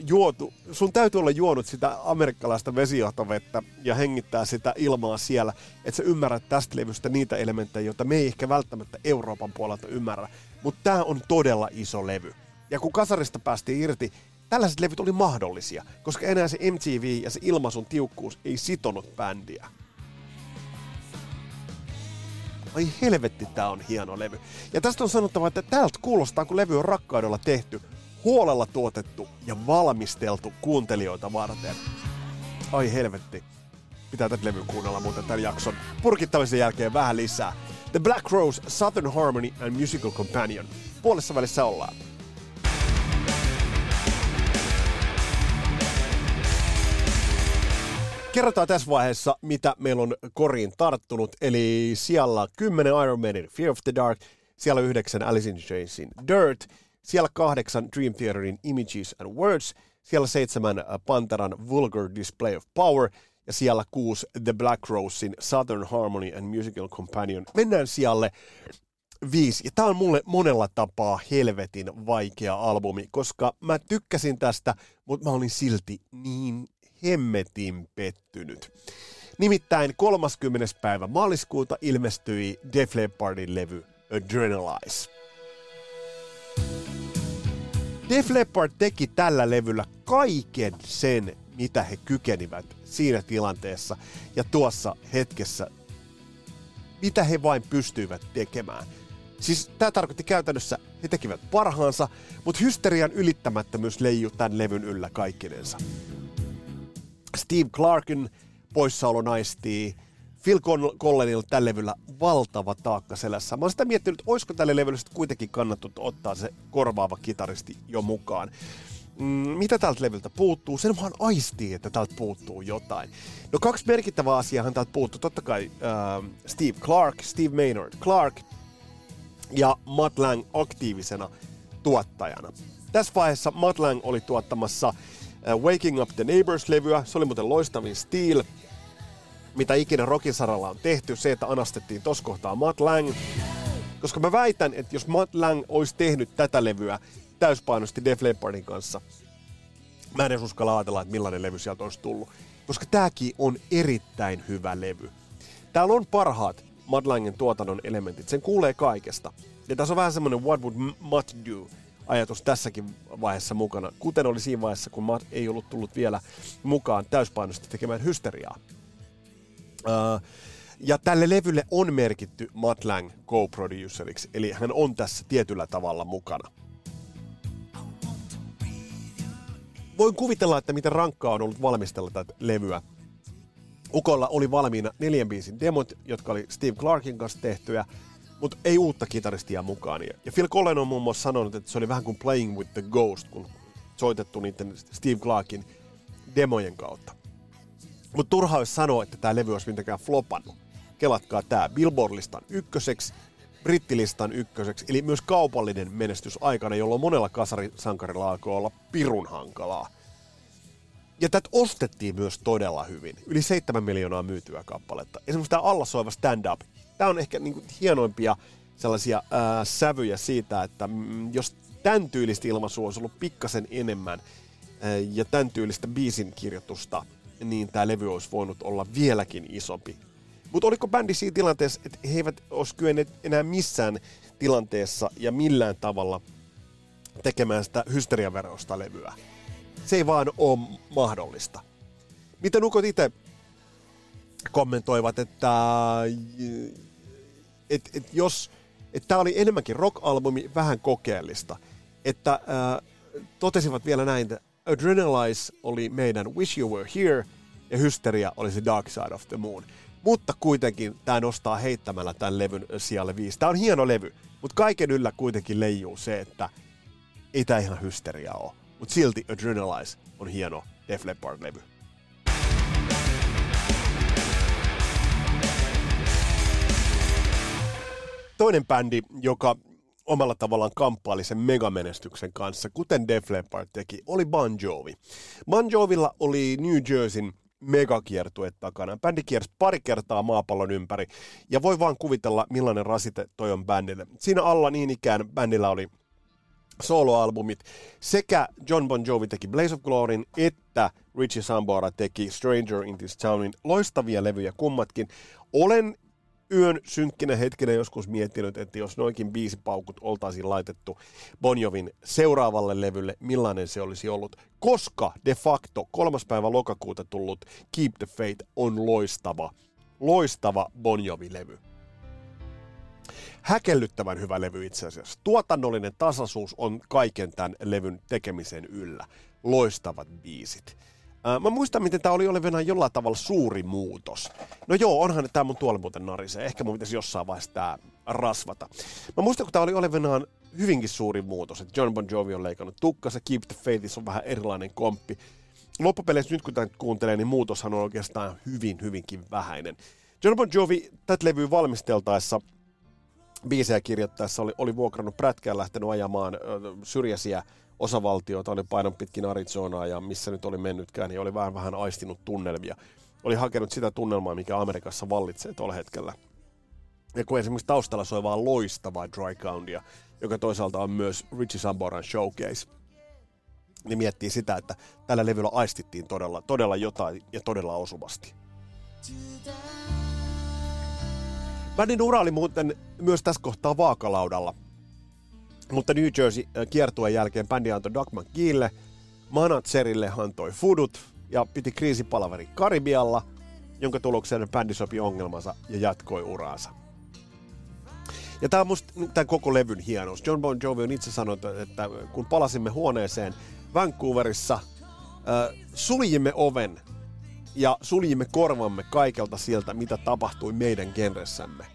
juotu, sun täytyy olla juonut sitä amerikkalaista vesijohtovettä ja hengittää sitä ilmaa siellä, että sä ymmärrät tästä levystä niitä elementtejä, joita me ei ehkä välttämättä Euroopan puolelta ymmärrä. Mutta tämä on todella iso levy. Ja kun kasarista päästiin irti, tällaiset levyt oli mahdollisia, koska enää se MTV ja se ilmaisun tiukkuus ei sitonut bändiä. Ai helvetti, tää on hieno levy. Ja tästä on sanottava, että täältä kuulostaa, kun levy on rakkaudella tehty, huolella tuotettu ja valmisteltu kuuntelijoita varten. Ai helvetti. Pitää tätä levyä kuunnella muuten tämän jakson purkittamisen jälkeen vähän lisää. The Black Rose, Southern Harmony and Musical Companion. Puolessa välissä ollaan. Kerrotaan tässä vaiheessa, mitä meillä on koriin tarttunut. Eli siellä 10 Iron Maiden Fear of the Dark, siellä 9 Alice in Chainsin Dirt, siellä 8 Dream Theaterin Images and Words, siellä 7 Panteran Vulgar Display of Power ja siellä 6 The Black Rosein Southern Harmony and Musical Companion. Mennään siellä viisi. Ja tää on mulle monella tapaa helvetin vaikea albumi, koska mä tykkäsin tästä, mutta mä olin silti niin hemmetin pettynyt. Nimittäin 30. päivä maaliskuuta ilmestyi Def Leppardin levy Adrenalize. Def Leppard teki tällä levyllä kaiken sen, mitä he kykenivät siinä tilanteessa ja tuossa hetkessä, mitä he vain pystyivät tekemään. Siis tämä tarkoitti käytännössä, he tekivät parhaansa, mutta hysterian ylittämättömyys leijui tämän levyn yllä kaikkinensa. Steve Clarkin poissaolo naistii. Phil Collenilla tällä levyllä valtava taakka selässä. Mä oon sitä miettinyt, olisiko tälle levylle kuitenkin kannattu ottaa se korvaava kitaristi jo mukaan. Mm, mitä tältä levyltä puuttuu? Sen vaan aistii, että täältä puuttuu jotain. No kaksi merkittävää asiaa täältä puuttuu. Totta kai äh, Steve Clark, Steve Maynard Clark ja Matt Lang aktiivisena tuottajana. Tässä vaiheessa Matt Lang oli tuottamassa Äh, Waking Up the Neighbors-levyä. Se oli muuten loistavin Steel, mitä ikinä rockin saralla on tehty. Se, että anastettiin tos kohtaa Matt Lang. Koska mä väitän, että jos Matt Lang olisi tehnyt tätä levyä täyspainosti Def Leppardin kanssa, mä en edes uskalla ajatella, että millainen levy sieltä olisi tullut. Koska tääkin on erittäin hyvä levy. Täällä on parhaat Matt Langen tuotannon elementit. Sen kuulee kaikesta. Ja tässä on vähän semmonen What Would Matt Do? Ajatus tässäkin vaiheessa mukana, kuten oli siinä vaiheessa, kun Matt ei ollut tullut vielä mukaan täyspainoisesti tekemään hysteriaa. Uh, ja tälle levylle on merkitty Matt Lang co-produceriksi, eli hän on tässä tietyllä tavalla mukana. Voin kuvitella, että miten rankkaa on ollut valmistella tätä levyä. Ukolla oli valmiina neljän biisin demot, jotka oli Steve Clarkin kanssa tehtyjä, mutta ei uutta kitaristia mukaan. Ja Phil Collen on muun muassa sanonut, että se oli vähän kuin Playing with the Ghost, kun soitettu niiden Steve Clarkin demojen kautta. Mutta turha olisi sanoa, että tämä levy olisi mitenkään flopannut. Kelatkaa tämä Billboard-listan ykköseksi, brittilistan ykköseksi, eli myös kaupallinen menestys aikana, jolloin monella kasarisankarilla alkoi olla pirun hankalaa. Ja tätä ostettiin myös todella hyvin. Yli 7 miljoonaa myytyä kappaletta. Esimerkiksi tämä alla soiva stand-up tämä on ehkä niin kuin hienoimpia sellaisia ää, sävyjä siitä, että jos tämän tyylistä ilmaisua olisi ollut pikkasen enemmän ää, ja tämän tyylistä biisin kirjoitusta, niin tämä levy olisi voinut olla vieläkin isompi. Mutta oliko bändi siinä tilanteessa, että he eivät olisi kyenneet enää missään tilanteessa ja millään tavalla tekemään sitä hysteriaverosta levyä? Se ei vaan ole mahdollista. Miten ukot itse kommentoivat, että et, et jos että tämä oli enemmänkin rock-albumi, vähän kokeellista. Että äh, totesivat vielä näin, että Adrenalize oli meidän Wish You Were Here ja Hysteria oli se Dark Side of the Moon. Mutta kuitenkin tämä nostaa heittämällä tämän levyn sijalle viisi. Tämä on hieno levy, mutta kaiken yllä kuitenkin leijuu se, että ei tämä ihan hysteria ole. Mutta silti Adrenalize on hieno Def Leppard-levy. Toinen bändi, joka omalla tavallaan kamppaili sen megamenestyksen kanssa, kuten Def Leppard teki, oli Bon Jovi. Bon Jovilla oli New Jerseyn megakiertue takana. Bändi kiersi pari kertaa maapallon ympäri, ja voi vaan kuvitella, millainen rasite toi on bändille. Siinä alla niin ikään bändillä oli soloalbumit. Sekä John Bon Jovi teki Blaze of Gloryn, että Richie Sambora teki Stranger in This Townin. Loistavia levyjä kummatkin. Olen yön synkkinä hetkenä joskus miettinyt, että jos noinkin biisipaukut oltaisiin laitettu Bonjovin seuraavalle levylle, millainen se olisi ollut, koska de facto kolmas päivä lokakuuta tullut Keep the Faith on loistava, loistava Bonjovi-levy. Häkellyttävän hyvä levy itse asiassa. Tuotannollinen tasaisuus on kaiken tämän levyn tekemisen yllä. Loistavat biisit. Mä muistan, miten tämä oli olevinaan jollain tavalla suuri muutos. No joo, onhan tämä mun tuolla muuten narisee. Ehkä mun pitäisi jossain vaiheessa tää rasvata. Mä muistan, kun tämä oli olevinaan hyvinkin suuri muutos, että John Bon Jovi on leikannut tukkansa, Keep the Faith on vähän erilainen komppi. Loppupeleissä nyt kun tämän kuuntelee, niin muutoshan on oikeastaan hyvin, hyvinkin vähäinen. John Bon Jovi tätä levyä valmisteltaessa biisejä kirjoittaessa oli, oli vuokrannut prätkään lähtenyt ajamaan ö, syrjäisiä osavaltioita, oli painon pitkin Arizonaa ja missä nyt oli mennytkään, niin oli vähän vähän aistinut tunnelmia. Oli hakenut sitä tunnelmaa, mikä Amerikassa vallitsee tuolla hetkellä. Ja kun esimerkiksi taustalla soi vaan loistavaa Dry Countia, joka toisaalta on myös Richie Samboran showcase, niin miettii sitä, että tällä levyllä aistittiin todella, todella jotain ja todella osuvasti. Bändin ura oli muuten myös tässä kohtaa vaakalaudalla. Mutta New Jersey äh, kiertueen jälkeen bändi antoi Doug McGeelle, managerille antoi Fudut ja piti kriisipalaveri Karibialla, jonka tuloksena bändi sopi ongelmansa ja jatkoi uraansa. Ja tämä on musta tämän koko levyn hienous. John Bon Jovi on itse sanonut, että kun palasimme huoneeseen Vancouverissa, äh, suljimme oven ja suljimme korvamme kaikelta sieltä, mitä tapahtui meidän genressämme.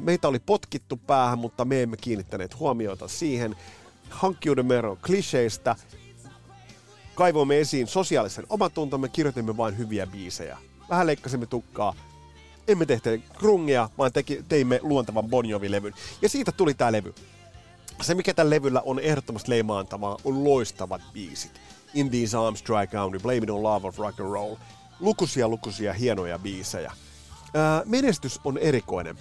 Meitä oli potkittu päähän, mutta me emme kiinnittäneet huomiota siihen. Hankkiudumme eroon kliseistä, kaivoimme esiin sosiaalisen omatuntomme, kirjoitimme vain hyviä biisejä. Vähän leikkasimme tukkaa, emme tehneet krungia, vaan teki, teimme luontavan Bon Jovi-levyn. Ja siitä tuli tämä levy. Se, mikä tällä levyllä on ehdottomasti leimaantavaa, on loistavat biisit. In These Arms, Dry County, Blame It On Love of Rock and Roll. Lukuisia, lukuisia hienoja biisejä. Menestys on erikoinen.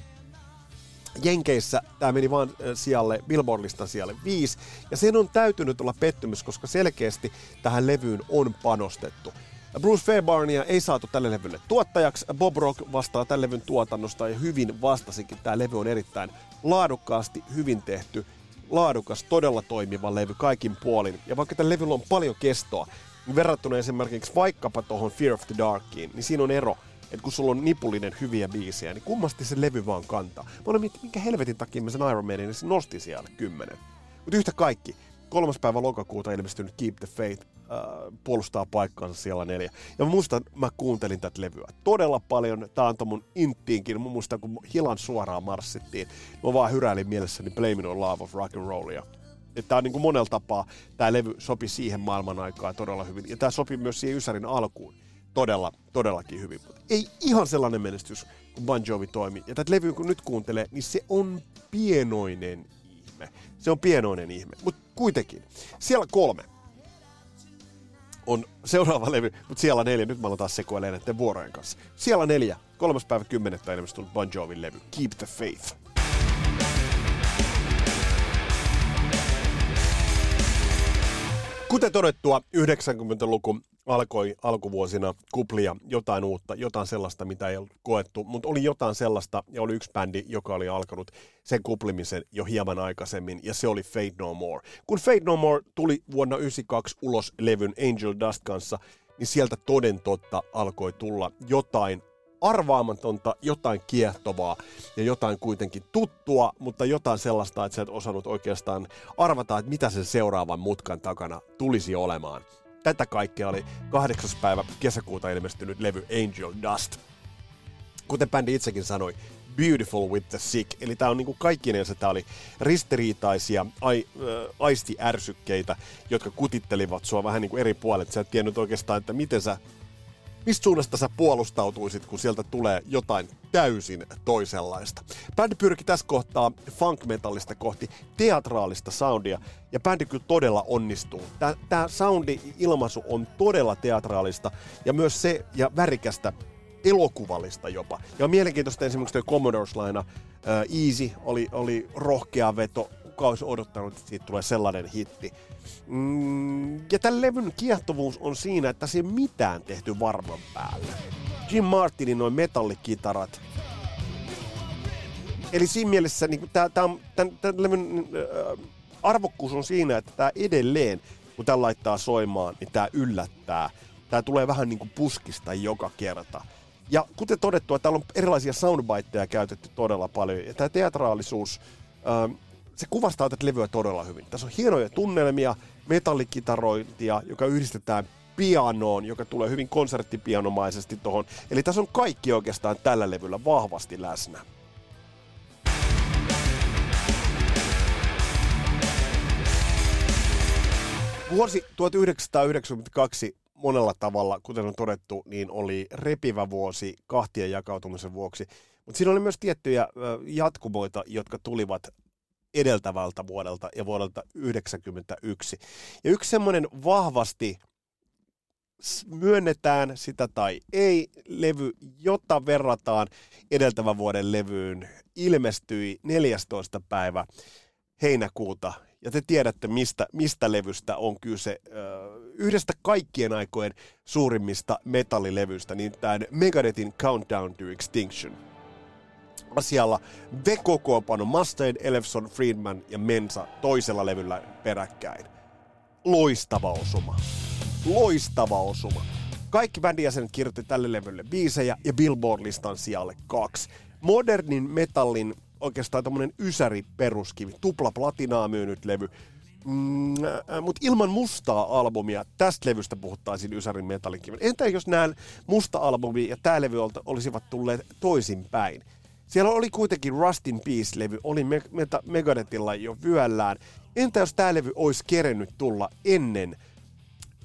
Jenkeissä tämä meni vaan sijalle, Billboard-listan sijalle 5, ja sen on täytynyt olla pettymys, koska selkeästi tähän levyyn on panostettu. Bruce Fairbarnia ei saatu tälle levylle tuottajaksi. Bob Rock vastaa tälle levyn tuotannosta ja hyvin vastasikin. Tämä levy on erittäin laadukkaasti hyvin tehty, laadukas, todella toimiva levy kaikin puolin. Ja vaikka tällä levyllä on paljon kestoa, niin verrattuna esimerkiksi vaikkapa tuohon Fear of the Darkiin, niin siinä on ero että kun sulla on nipullinen hyviä biisejä, niin kummasti se levy vaan kantaa. Mä olen miettinyt, minkä helvetin takia mä sen Iron Manin niin nosti siellä kymmenen. Mutta yhtä kaikki, kolmas päivä lokakuuta ilmestynyt Keep the Faith äh, puolustaa paikkaansa siellä neljä. Ja mä muistan, mä kuuntelin tätä levyä todella paljon. Tää antoi mun inttiinkin. Mä muistan, kun hilan suoraan marssittiin. Mä vaan hyräilin mielessäni Blaming on Love of Rock and Rollia. Että tää on niin kuin monella tapaa, tämä levy sopi siihen maailman aikaan todella hyvin. Ja tämä sopi myös siihen Ysärin alkuun todella, todellakin hyvin. Ei ihan sellainen menestys, kun Bon Jovi toimi. Ja tätä levyä kun nyt kuuntelee, niin se on pienoinen ihme. Se on pienoinen ihme. Mutta kuitenkin, siellä kolme on seuraava levy, mutta siellä neljä, nyt mä aloin taas sekoilemaan näiden vuorojen kanssa. Siellä neljä, kolmas päivä kymmenettä ilmestynyt Bon Jovin levy, Keep the Faith. Kuten todettua, 90-luku alkoi alkuvuosina kuplia jotain uutta, jotain sellaista, mitä ei ollut koettu, mutta oli jotain sellaista, ja oli yksi bändi, joka oli alkanut sen kuplimisen jo hieman aikaisemmin, ja se oli Fate No More. Kun Fate No More tuli vuonna 1992 ulos levyn Angel Dust kanssa, niin sieltä toden totta alkoi tulla jotain arvaamatonta, jotain kiehtovaa ja jotain kuitenkin tuttua, mutta jotain sellaista, että sä et osannut oikeastaan arvata, että mitä sen seuraavan mutkan takana tulisi olemaan. Tätä kaikkea oli 8. päivä kesäkuuta ilmestynyt levy Angel Dust. Kuten bändi itsekin sanoi, Beautiful with the Sick. Eli tämä on niinku kaikkinensa, tämä oli ristiriitaisia ai, äh, aistiärsykkeitä, jotka kutittelivat sua vähän niinku eri puolet. Sä et tiennyt oikeastaan, että miten sä mistä suunnasta sä puolustautuisit, kun sieltä tulee jotain täysin toisenlaista. Bändi pyrki tässä kohtaa funk-metallista kohti teatraalista soundia, ja bändi kyllä todella onnistuu. Tämä soundi-ilmaisu on todella teatraalista, ja myös se, ja värikästä elokuvallista jopa. Ja on mielenkiintoista esimerkiksi tuo Commodores-laina, Easy oli, oli rohkea veto, kuka olisi odottanut, että siitä tulee sellainen hitti. Mm, ja tämän levyn kiehtovuus on siinä, että se ei mitään tehty varman päälle. Jim Martinin noin metallikitarat. Eli siinä mielessä niin tämä, tämä, tämän, tämän levyn äh, arvokkuus on siinä, että tämä edelleen, kun tämä laittaa soimaan, niin tämä yllättää. Tämä tulee vähän niin kuin puskista joka kerta. Ja kuten todettua, täällä on erilaisia soundbiteja käytetty todella paljon. Ja tämä teatraalisuus, ähm, se kuvastaa tätä levyä todella hyvin. Tässä on hienoja tunnelmia, metallikitarointia, joka yhdistetään pianoon, joka tulee hyvin konserttipianomaisesti tuohon. Eli tässä on kaikki oikeastaan tällä levyllä vahvasti läsnä. Vuosi 1992 monella tavalla, kuten on todettu, niin oli repivä vuosi kahtien jakautumisen vuoksi. Mutta siinä oli myös tiettyjä jatkumoita, jotka tulivat edeltävältä vuodelta ja vuodelta 1991. Ja yksi semmoinen vahvasti myönnetään sitä tai ei levy, jota verrataan edeltävän vuoden levyyn, ilmestyi 14. päivä heinäkuuta ja te tiedätte, mistä, mistä levystä on kyse. Yhdestä kaikkien aikojen suurimmista metallilevystä, niin tämä Megadethin Countdown to Extinction. Asialla vekokoopano Mustaine, Elefson, Friedman ja Mensa toisella levyllä peräkkäin. Loistava osuma. Loistava osuma. Kaikki bändin jäsenet kirjoitti tälle levylle biisejä ja Billboard-listan sijalle kaksi. Modernin metallin oikeastaan tämmöinen ysäri peruskivi, tupla platinaa myynyt levy. Mm, äh, mutta ilman mustaa albumia, tästä levystä puhuttaisiin Ysärin metallikiven. Entä jos nämä musta albumi ja tämä levy olisivat tulleet toisinpäin? Siellä oli kuitenkin Rustin Peace-levy, oli Me- Megadethilla jo vyöllään. Entä jos tämä levy olisi kerennyt tulla ennen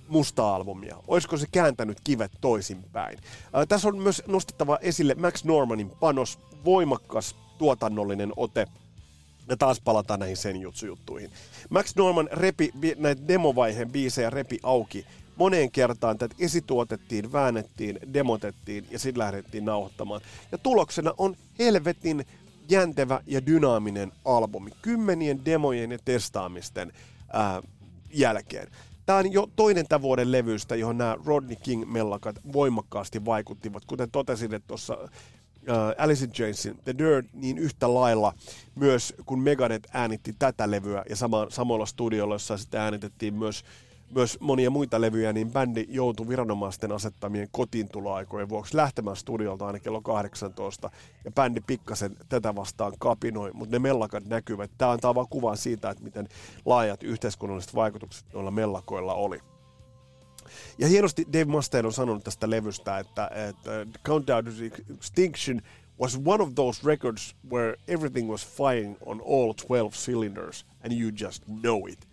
musta albumia? Olisiko se kääntänyt kivet toisinpäin? Äh, tässä on myös nostettava esille Max Normanin panos, voimakas tuotannollinen ote. Ja taas palataan näihin sen juttuihin. Max Norman repi näitä demovaiheen biisejä repi auki moneen kertaan tätä esituotettiin, väännettiin, demotettiin ja sitten lähdettiin nauhoittamaan. Ja tuloksena on helvetin jäntevä ja dynaaminen albumi. Kymmenien demojen ja testaamisten ää, jälkeen. Tämä on jo toinen tämän vuoden levystä, johon nämä Rodney King-mellakat voimakkaasti vaikuttivat. Kuten totesin, että tuossa uh, Alice in Chainsin The Dirt niin yhtä lailla myös kun Megadeth äänitti tätä levyä ja sama, samoilla studioilla, jossa sitten äänitettiin myös myös monia muita levyjä, niin bändi joutui viranomaisten asettamien kotiintuloaikojen vuoksi lähtemään studiolta aina kello 18. Ja bändi pikkasen tätä vastaan kapinoi, mutta ne mellakat näkyvät. Tämä antaa vaan kuvan siitä, että miten laajat yhteiskunnalliset vaikutukset noilla mellakoilla oli. Ja hienosti Dave Mustaine on sanonut tästä levystä, että, että Countdown to Extinction was one of those records where everything was firing on all 12 cylinders and you just know it.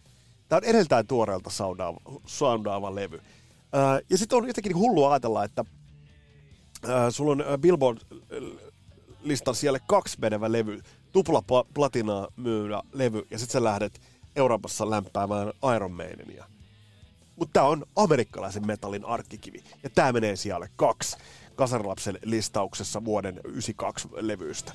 Tämä on edeltään tuoreelta soundaava, soundaava levy. Ja sitten on jotenkin hullua ajatella, että sulla on Billboard-listan siellä kaksi menevä levy, tupla platinaa myydä levy, ja sitten sä lähdet Euroopassa lämpäämään Iron Maidenia. Mutta tämä on amerikkalaisen metallin arkkikivi. Ja tämä menee sijalle kaksi Kasarilapsen listauksessa vuoden 92 levyistä.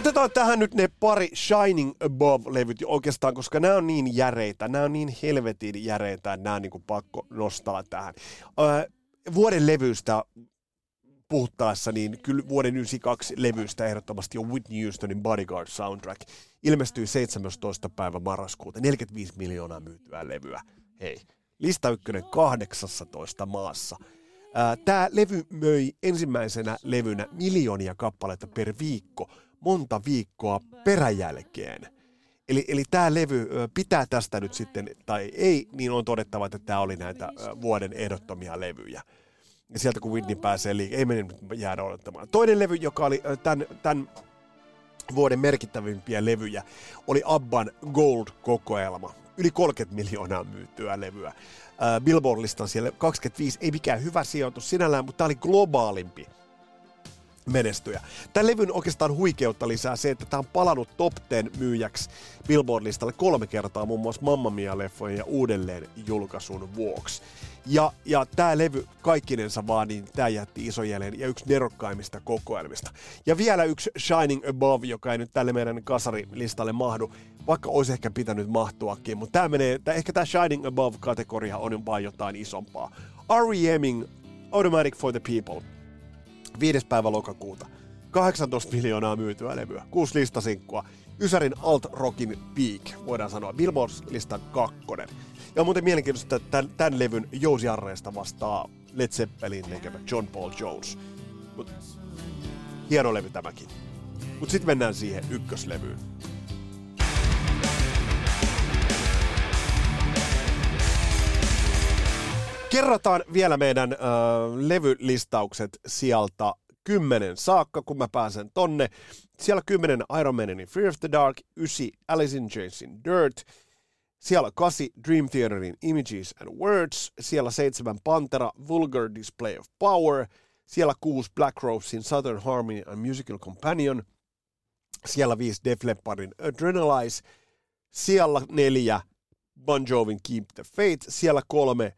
Otetaan tähän nyt ne pari Shining Above-levyt oikeastaan, koska nämä on niin järeitä, nämä on niin helvetin järeitä, että nämä on niin kuin pakko nostaa tähän. Öö, vuoden levystä puhuttaessa, niin kyllä vuoden 92 levystä ehdottomasti on Whitney Houstonin Bodyguard soundtrack. Ilmestyi 17. päivä marraskuuta, 45 miljoonaa myytyä levyä. Hei, lista ykkönen 18 maassa. Tämä levy möi ensimmäisenä levynä miljoonia kappaleita per viikko, monta viikkoa peräjälkeen. Eli, eli tämä levy pitää tästä nyt sitten, tai ei, niin on todettava, että tämä oli näitä vuoden ehdottomia levyjä. Ja sieltä kun Whitney pääsee liikaa, ei mene jäädä odottamaan. Toinen levy, joka oli tämän, tämän vuoden merkittävimpiä levyjä, oli Abban Gold-kokoelma. Yli 30 miljoonaa myytyä levyä. Billboard-listan siellä 25, ei mikään hyvä sijoitus sinällään, mutta tämä oli globaalimpi menestyjä. Tämän levyn oikeastaan huikeutta lisää se, että tämä on palannut top 10 myyjäksi Billboard-listalle kolme kertaa muun muassa Mamma Mia-leffojen ja uudelleen julkaisun vuoksi. Ja, ja tämä levy kaikkinensa vaan, niin tämä jätti iso jäljen ja yksi nerokkaimmista kokoelmista. Ja vielä yksi Shining Above, joka ei nyt tälle meidän kasarilistalle mahdu, vaikka olisi ehkä pitänyt mahtuakin, mutta tämä menee, tää, ehkä tämä Shining Above-kategoria on vain jotain isompaa. R.E.Ming, Automatic for the People, 5. päivä lokakuuta. 18 miljoonaa myytyä levyä, kuusi listasinkkua, Ysärin alt-rockin peak, voidaan sanoa, Billboard-listan kakkonen. Ja on muuten mielenkiintoista, että tämän, tämän levyn jousiarreista vastaa Led Zeppelin tekemä John Paul Jones. Mut, hieno levy tämäkin. Mutta sitten mennään siihen ykköslevyyn. Kerrataan vielä meidän äh, levylistaukset sieltä kymmenen saakka, kun mä pääsen tonne. Siellä kymmenen Iron Maidenin Fear of the Dark, ysi Alice in Chainsin Dirt, siellä kasi Dream Theaterin Images and Words, siellä seitsemän Pantera Vulgar Display of Power, siellä kuusi Black Rosein Southern Harmony and Musical Companion, siellä viisi Def Leppardin Adrenalize, siellä neljä Bon Jovin Keep the Faith, siellä kolme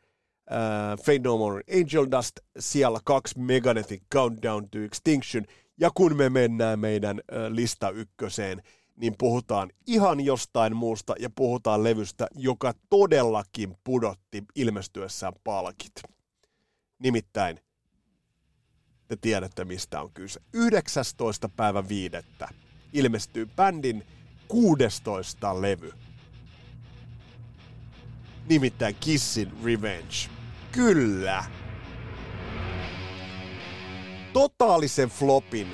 uh, Fade No More Angel Dust, siellä kaksi Megadethin Countdown to Extinction, ja kun me mennään meidän uh, lista ykköseen, niin puhutaan ihan jostain muusta ja puhutaan levystä, joka todellakin pudotti ilmestyessään palkit. Nimittäin, te tiedätte mistä on kyse. 19. päivä viidettä ilmestyy bändin 16 levy. Nimittäin Kissin Revenge. Kyllä. Totaalisen flopin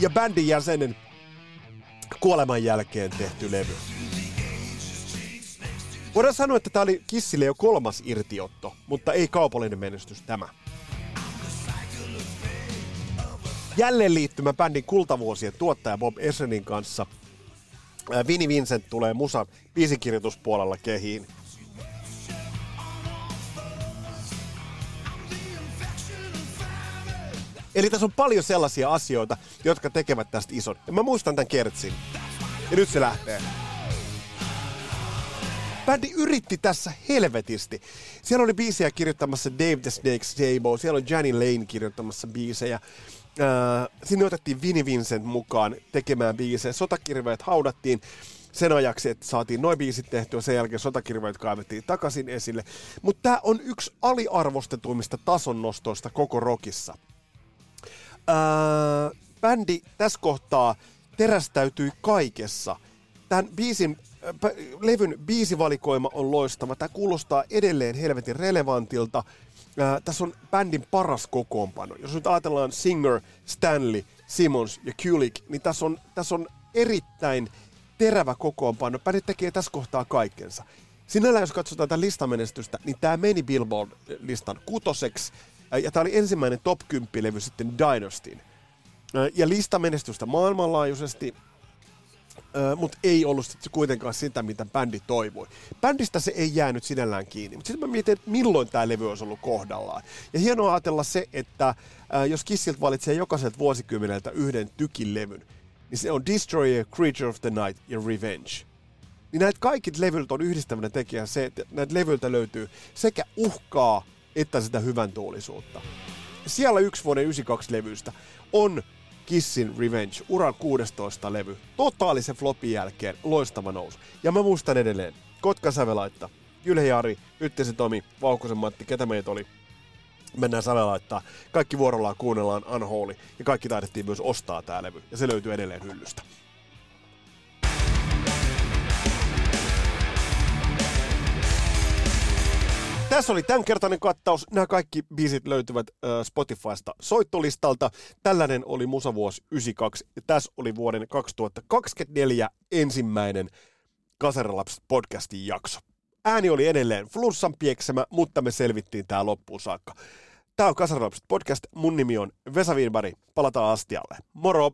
ja bändin jäsenen kuoleman jälkeen tehty levy. Voidaan sanoa, että tämä oli Kissille jo kolmas irtiotto, mutta ei kaupallinen menestys tämä. Jälleen liittymä bändin kultavuosien tuottaja Bob Essenin kanssa. Vinnie Vincent tulee musa biisikirjoituspuolella kehiin. Eli tässä on paljon sellaisia asioita, jotka tekevät tästä ison. Ja mä muistan tämän kertsin. Ja nyt se lähtee. Bändi yritti tässä helvetisti. Siellä oli biisejä kirjoittamassa Dave the Snake Stable, siellä oli Johnny Lane kirjoittamassa biisejä. Äh, sinne otettiin Vinnie Vincent mukaan tekemään biisejä. Sotakirveet haudattiin sen ajaksi, että saatiin noin biisit tehtyä, sen jälkeen sotakirveet kaivettiin takaisin esille. Mutta tämä on yksi aliarvostetuimmista tasonnostoista koko rockissa. Äh, bändi tässä kohtaa terästäytyi kaikessa. Tämän biisin, äh, levyn biisivalikoima on loistava. Tämä kuulostaa edelleen helvetin relevantilta. Äh, tässä on bändin paras kokoonpano. Jos nyt ajatellaan Singer, Stanley, Simmons ja Kulik, niin tässä on, tässä on erittäin terävä kokoonpano. Bändi tekee tässä kohtaa kaikkensa. Sinällään, jos katsotaan tätä listamenestystä, niin tämä meni Billboard-listan kutoseksi. Ja tämä oli ensimmäinen top 10 levy sitten Dynastyin. Ja listamenestystä maailmanlaajuisesti, mutta ei ollut sitten kuitenkaan sitä, mitä bändi toivoi. Bändistä se ei jäänyt sinällään kiinni, mutta sitten mä mietin, että milloin tämä levy olisi ollut kohdallaan. Ja hienoa ajatella se, että jos Kissiltä valitsee jokaiselta vuosikymmeneltä yhden tykin levyn, niin se on Destroyer, Creature of the Night ja Revenge. Niin näitä kaikki levyt on yhdistävänä tekijä se, että näitä levyiltä löytyy sekä uhkaa että sitä hyvän tuolisuutta. Siellä yksi vuoden 92 levystä on Kissin Revenge, uran 16 levy. Totaalisen flopin jälkeen loistava nousu. Ja mä muistan edelleen, Kotka Sävelaitta, Jyle Jari, Yttisen Tomi, Vauhkosen Matti, ketä meitä oli. Mennään Sävelaittaa. Kaikki vuorollaan kuunnellaan Unholy. Ja kaikki taidettiin myös ostaa tää levy. Ja se löytyy edelleen hyllystä. Tässä oli tämänkertainen kattaus. Nämä kaikki biisit löytyvät äh, Spotifysta soittolistalta. Tällainen oli Musavuosi 92 ja tässä oli vuoden 2024 ensimmäinen Kasaralapset podcastin jakso. Ääni oli edelleen flunssan pieksemä, mutta me selvittiin tää loppuun saakka. Tämä on Kasaralapset podcast. Mun nimi on Vesa Wienberg. Palataan astialle. Moro!